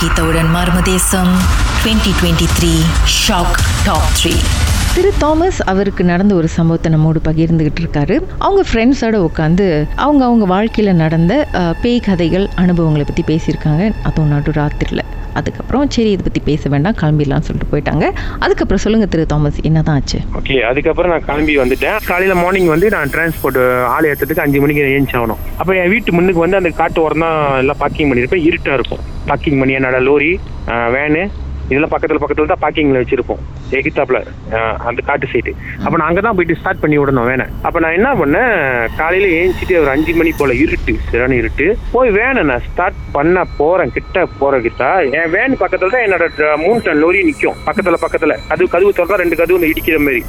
கீதாவுடன் Marmadesam 2023 shock top three. Thiru Thomas அவருக்கு நடந்த ஒரு சம்பவத்தை நம்மோடு பகிர்ந்துகிட்டு இருக்காரு. அவங்க ஃப்ரெண்ட்ஸோட உட்காந்து அவங்க அவங்க வாழ்க்கையில் நடந்த பேய் கதைகள் அனுபவங்களை பற்றி பேசியிருக்காங்க. அதுவும் நடு ராத்திரியில் அதுக்கப்புறம் சரி இதை பற்றி பேச வேண்டாம் கிளம்பிடலாம்னு சொல்லிட்டு போயிட்டாங்க. அதுக்கப்புறம் சொல்லுங்கள் திரு தாமஸ் என்னதான் ஆச்சு? ஓகே அதுக்கப்புறம் நான் கிளம்பி வந்துட்டேன். காலையில் மார்னிங் வந்து நான் டிரான்ஸ்போர்ட் ஆள் ஏற்றதுக்கு அஞ்சு மணிக்கு ஏஞ்சி ஆகணும். அப்போ என் வீட்டு முன்னுக்கு வந்து அந்த காட்டு ஓரம் தான் எல்லாம் பார்க்கிங் பண்ணியிருப்பேன். இருட்டாக இருக்கும். பார்க்கிங் பண்ணி என்னோட லோரி வேனு இதெல்லாம் பக்கத்துல பக்கத்துல தான் பார்க்கிங்ல வச்சிருப்போம். எகித்தாப்புல அந்த காட்டு சைடு அப்ப நான் அங்கதான் போயிட்டு ஸ்டார்ட் பண்ணி விடணும் வேனை. அப்ப நான் என்ன பண்ணேன் காலையில ஏஞ்சிட்டு ஒரு அஞ்சு மணி போல இருட்டு சரியான இருட்டு போய் வேனை நான் ஸ்டார்ட் பண்ண போறேன் கிட்ட போற கிட்ட. என் வேன் பக்கத்துல தான் என்னோட மூணு டன் லோரி நிக்கும். பக்கத்துல பக்கத்துல. அது கதவு திறந்தா ரெண்டு கதவு வந்து இடிக்கிற மாதிரி.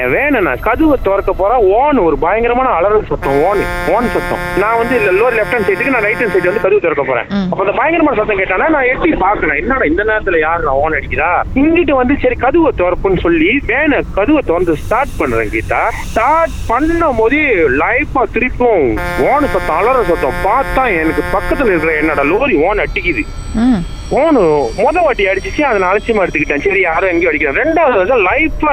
என் வேனை நான் கதவை திறக்க போறா ஓன் ஒரு பயங்கரமான அலறல் சத்தம் ஓன் ஓன் சத்தம். நான் வந்து லோர் லெஃப்ட் ஹேண்ட் சைடுக்கு நான் ரைட் ஹேண்ட் சைடு வந்து கதவு திறக்க போறேன். அப்ப அந்த பயங்கரமான சத்தம் கேட்டானா நான் எட்டி பாக்குறேன் என்னடா இந்த நேரத்துல யாரு ஓன் அடிக்கிறா இங்கிட்டு வந்து சரி கதவை திறப்புன்னு சொல்லி வேனை கதவை திறந்து ஸ்டார்ட் பண்றேன் கீதா. ஸ்டார்ட் பண்ணும் போது லைஃபா திருப்பும் ஓன் சத்தம் அலற சத்தம். பார்த்தா எனக்கு பக்கத்துல இருக்கிற என்னோட லோரி ஓன் அட்டிக்குது போனு முத வாட்டி அடிச்சிச்சு அதை நான் அலட்சியமா எடுத்துக்கிட்டேன். சரி யாரும் எங்கேயும் அடிக்கிறேன் ரெண்டாவது வந்து லைஃப்ல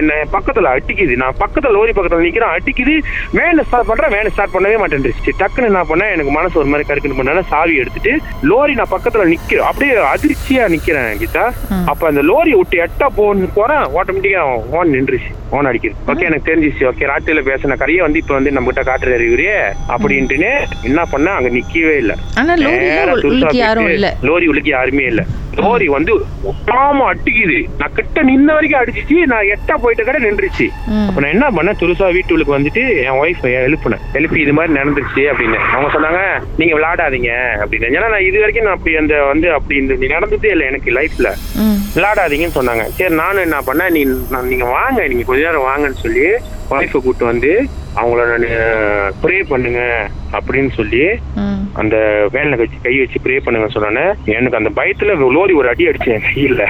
என்ன பக்கத்துல அடிக்குது. நான் பக்கத்துல லோரி பக்கத்துல நிக்கிறேன் அடிக்குது. வேனை ஸ்டார்ட் பண்றேன் வேனை ஸ்டார்ட் பண்ணவே மாட்டேன்ருச்சு டக்குன்னு என்ன பண்ணேன் எனக்கு மனசு ஒரு மாதிரி கருக்குன்னு பண்ணேன். சாவி எடுத்துட்டு லோரி நான் பக்கத்துல நிக்கிறேன். அப்படியே அதிர்ச்சியா நிக்கிறேன் கீதா. அப்ப அந்த லோரி விட்டு எட்டா போன்னு போறேன். ஆட்டோமேட்டிக்கா ஓன் நின்றுச்சு. ஓன் அடிக்குது. ஓகே எனக்கு தெரிஞ்சிச்சு. ஓகே ராத்திரில பேசின கரையை வந்து இப்ப வந்து நம்ம கிட்ட காட்டுறாரு இவரே. அப்படின்ட்டுன்னு என்ன பண்ணேன் அங்க நிக்கவே இல்லை. ஆனால் நேரா உள்ளுக்கு யாரும் இல்லை. லோரி வந்து ஒட்டாம அட்டிக்குது நான் கிட்ட நின்ன வரைக்கும் அடிச்சிச்சு நான் எட்டா போயிட்ட கடை நின்றுச்சு. அப்ப நான் என்ன பண்ணேன்? துருசா வீட்டுக்கு வந்துட்டு என் ஒய்ஃப் எழுப்புனேன். எழுப்பி இது மாதிரி நடந்துருச்சு அப்படின்னு. அவங்க சொன்னாங்க நீங்க விளையாடாதீங்க அப்படின்னு. ஏன்னா நான் இது வரைக்கும் நான் அப்படி அந்த வந்து அப்படி இந்த நடந்ததே இல்லை எனக்கு லைஃப்ல விளையாடாதீங்கன்னு சொன்னாங்க. சரி நானும் என்ன பண்ணேன் நீ நீங்க வாங்க நீங்க கொஞ்ச நேரம் வாங்கன்னு சொல்லி ஒய்ஃபை கூப்பிட்டு வந்து அவங்கள நான் ப்ரே பண்ணுங்க அப்படின்னு சொல்லி அந்த வேன்ல வச்சு கை வச்சு ப்ரே பண்ணுங்க சொன்னானே எனக்கு அந்த பயத்துல லோரி ஒரு அடி அடிச்சேன் கையில.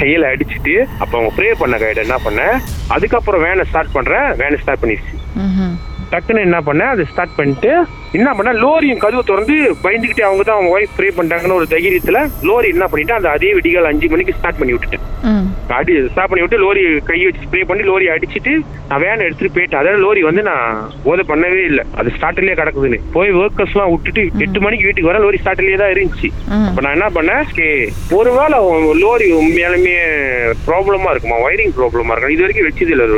கையில அடிச்சிட்டு அப்ப அவங்க ப்ரே பண்ண கையில என்ன பண்ணேன் அதுக்கப்புறம் வேனை ஸ்டார்ட் பண்றேன் வேனை ஸ்டார்ட் பண்ணிடுச்சு. டக்குன்னு என்ன பண்ணேன் அதை ஸ்டார்ட் பண்ணிட்டு என்ன பண்ணேன் லோரியும் கதவை திறந்து பயந்துக்கிட்டு அவங்க தான் அவங்க ஒய்ஃப் ப்ரே பண்ணிட்டாங்கன்னு ஒரு தைரியத்துல லோரி என்ன பண்ணிட்டு அந்த அதே விடிகால் அஞ்சு மணிக்கு ஸ்டார்ட் பண்ணி விட்டுட்டேன். அடி ஸ்டாப் பண்ணி விட்டு லோரி கை வச்சு ஸ்ப்ரே பண்ணி லோரி அடிச்சிட்டு நான் வேனை எடுத்துட்டு போயிட்டேன். அதாவது லோரி வந்து நான் போதை பண்ணவே இல்லை. அது ஸ்டார்ட்லயே கிடக்குதுன்னு. போய் ஒர்க்கர்ஸ் எல்லாம் விட்டுட்டு எட்டு மணிக்கு வீட்டுக்கு வர லோரி ஸ்டார்ட்லயே தான் இருந்துச்சு. அப்ப நான் என்ன பண்ணேன்? okay, ஒருவேளை லோரி உண்மையாலுமே ப்ராப்ளமா இருக்குமா? ஒயரிங் ப்ராப்ளமா இருக்கும்? இது வரைக்கும் வச்சது இல்லை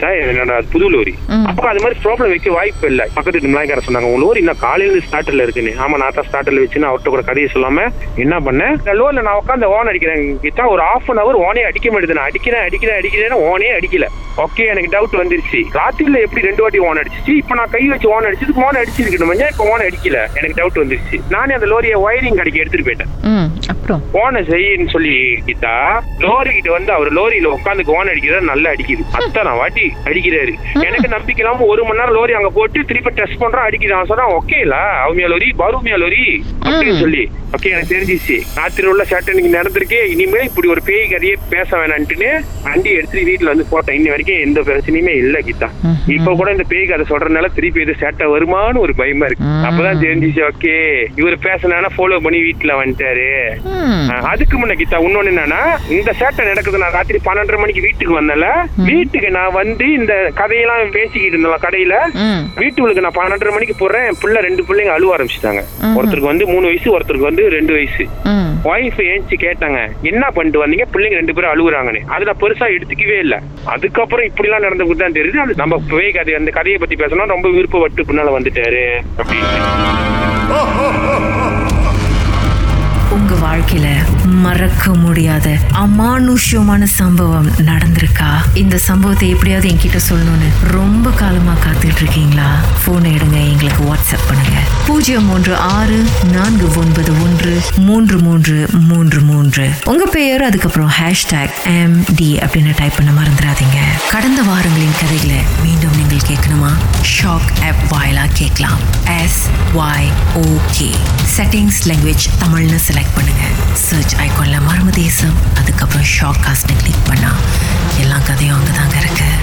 சார், என்னோட புது லோரி. அப்ப அது மாதிரி ப்ராப்ளம் வைக்க வாய்ப்பு இல்லை. பக்கத்து வீட்டு மிளாய்க்கார சொன்னாங்க உங்க லோரி இன்னும் காலையில ஸ்டார்ட்ல இருக்குன்னு. ஆமா நான் தான் ஸ்டார்ட்ல வச்சுன்னு அவர்கிட்ட கூட கதையை சொல்லாம என்ன பண்ணேன்? லோர்ல நான் உட்காந்து ஓன் அடிக்கிறேன். கிட்ட ஒரு ஆஃப் அன் அவர் ஓனே அடிக்க மாட்டேது. நான் அடிக்கிறேன் அடிக்கிறேன் அடிக்கிறேன் ஓனே அடிக்கல. ஓகே எனக்கு டவுட் வந்துருச்சு. ராத்திரில எப்படி ரெண்டு வாட்டி ஓன் அடிச்சிச்சு? இப்ப நான் கை வச்சு ஓன் அடிச்சதுக்கு ஓன் அடிச்சிருக்கணும்? இப்ப ஓன் அடிக்கல? எனக்கு டவுட் வந்துருச்சு. நானே அந்த லோரியை ஒயரிங் கடைக்கு எடுத்துட்டு போயிட்டேன். அப்புறம்? ஓனை செய்யின்னு சொல்லி கிட்டா லோரி கிட்ட வந்து அவர் லோரியில உட்காந்து ஓன் அடிக்கிறாரு நல்லா அடிக்குது. அத்தனை வாட்டி அடிக்கிறாரு. எனக்கு நம்பிக்கை இல்லாம ஒரு மணி நேரம் லோரி அங்க போட்டு திருப்பி டெஸ்ட் பண்றான் அடிக்கிறான். சொன்னா ஓகே இல்ல அவுமியா லோரி பருமியா லோரி அப்படின்னு சொல்லி. ஓகே எனக்கு தெரிஞ்சிச்சு. ராத்திரி உள்ள சேட்டை இன்னைக்கு நடந்திருக்கே இனிமே இப்படி ஒரு பேய் கதையே பேச வேணான்ட்டுன்னு வண்டி எடுத்து வீட்டுல வந்து போட்டேன். இன்னி வரைக்கும் எந்த பிரச்சனையுமே இல்ல ம்ஹும். இப்ப கூட இந்த பேய் கதை சொல்றதுனால திருப்பி எது சேட்டை வருமான்னு ஒரு பயமா இருக்கு. அப்பதான் தெரிஞ்சிச்சு ஓகே இவர் பேசினா ஃபாலோ பண்ணி வீட்டுல வந்துட்டாரு. அதுக்கு முன்ன கீதா இன்னொன்னு என்னன்னா இந்த சேட்டை நடக்குது நான் ராத்திரி பன்னெண்டரை மணிக்கு வீட்டுக்கு வந்தல வீட்டுக்கு நான் வந்து இந்த கதையெல்லாம் பேசிக்கிட்டு இருந்தேன் கடையில ம். வீட்டுக்கு நான் பன்னெண்டரை மணிக்கு போடுறேன். என் பிள்ளை ரெண்டு பிள்ளைங்க அழுவ ஆரம்பிச்சிட்டாங்க. ஒருத்தருக்கு வந்து மூணு வயசு ஒருத்தருக்கு வந்து ரெண்டு வயசு. ஒய்ஃப் ஏஞ்சி கேட்டாங்க என்ன பண்ணிட்டு வந்தீங்க? பிள்ளைங்க ரெண்டு பேரும் அழுகுறாங்கன்னு. அது நான் பெருசா எடுத்துக்கவே இல்ல. அதுக்கப்புறம் இப்படி எல்லாம் நடந்து தான் தெரியுது. அது நம்ம பேய் கதை அந்த கதையை பத்தி பேசணும் ரொம்ப விருப்பப்பட்டு பின்னால வந்துட்டாரு அப்படின்னு. உங்க வாழ்க்கையில மறக்க முடியாத அமானுஷ்யமான சம்பவம் நடந்திருக்கா? இந்த சம்பவத்தை எப்படியாவது என்கிட்ட சொல்லணும்னு ரொம்ப காலமா காத்துட்டு இருக்கீங்களா போன் எடுங்க எங்களுக்கு வாட்ஸ்அப் பண்ணுங்க. பூஜ்ஜியம் மூன்று ஆறு நான்கு ஒன்பது ஒன்று மூன்று மூன்று மூன்று மூன்று. உங்க பெயர் அதுக்கப்புறம் ஹேஷ்டாக் எம் டி அப்படின்னு டைப் பண்ண மறந்துடாதீங்க. கடந்த வாரங்களின் கதைகளை மீண்டும் நீங்கள் கேட்கணுமா? ஷாக் ஆப் வாயிலா கேட்கலாம். S Y okay settings language தமிழ்னு செலக்ட் பண்ணுங்க. சர்ச் ஐ ஐகான்ல மர்ம தேசம் அதுக்கப்புறம் ஷாக் காஸ்ட்னு கிளிக் பண்ணா. எல்லா கதையும் அங்கே தாங்க இருக்குது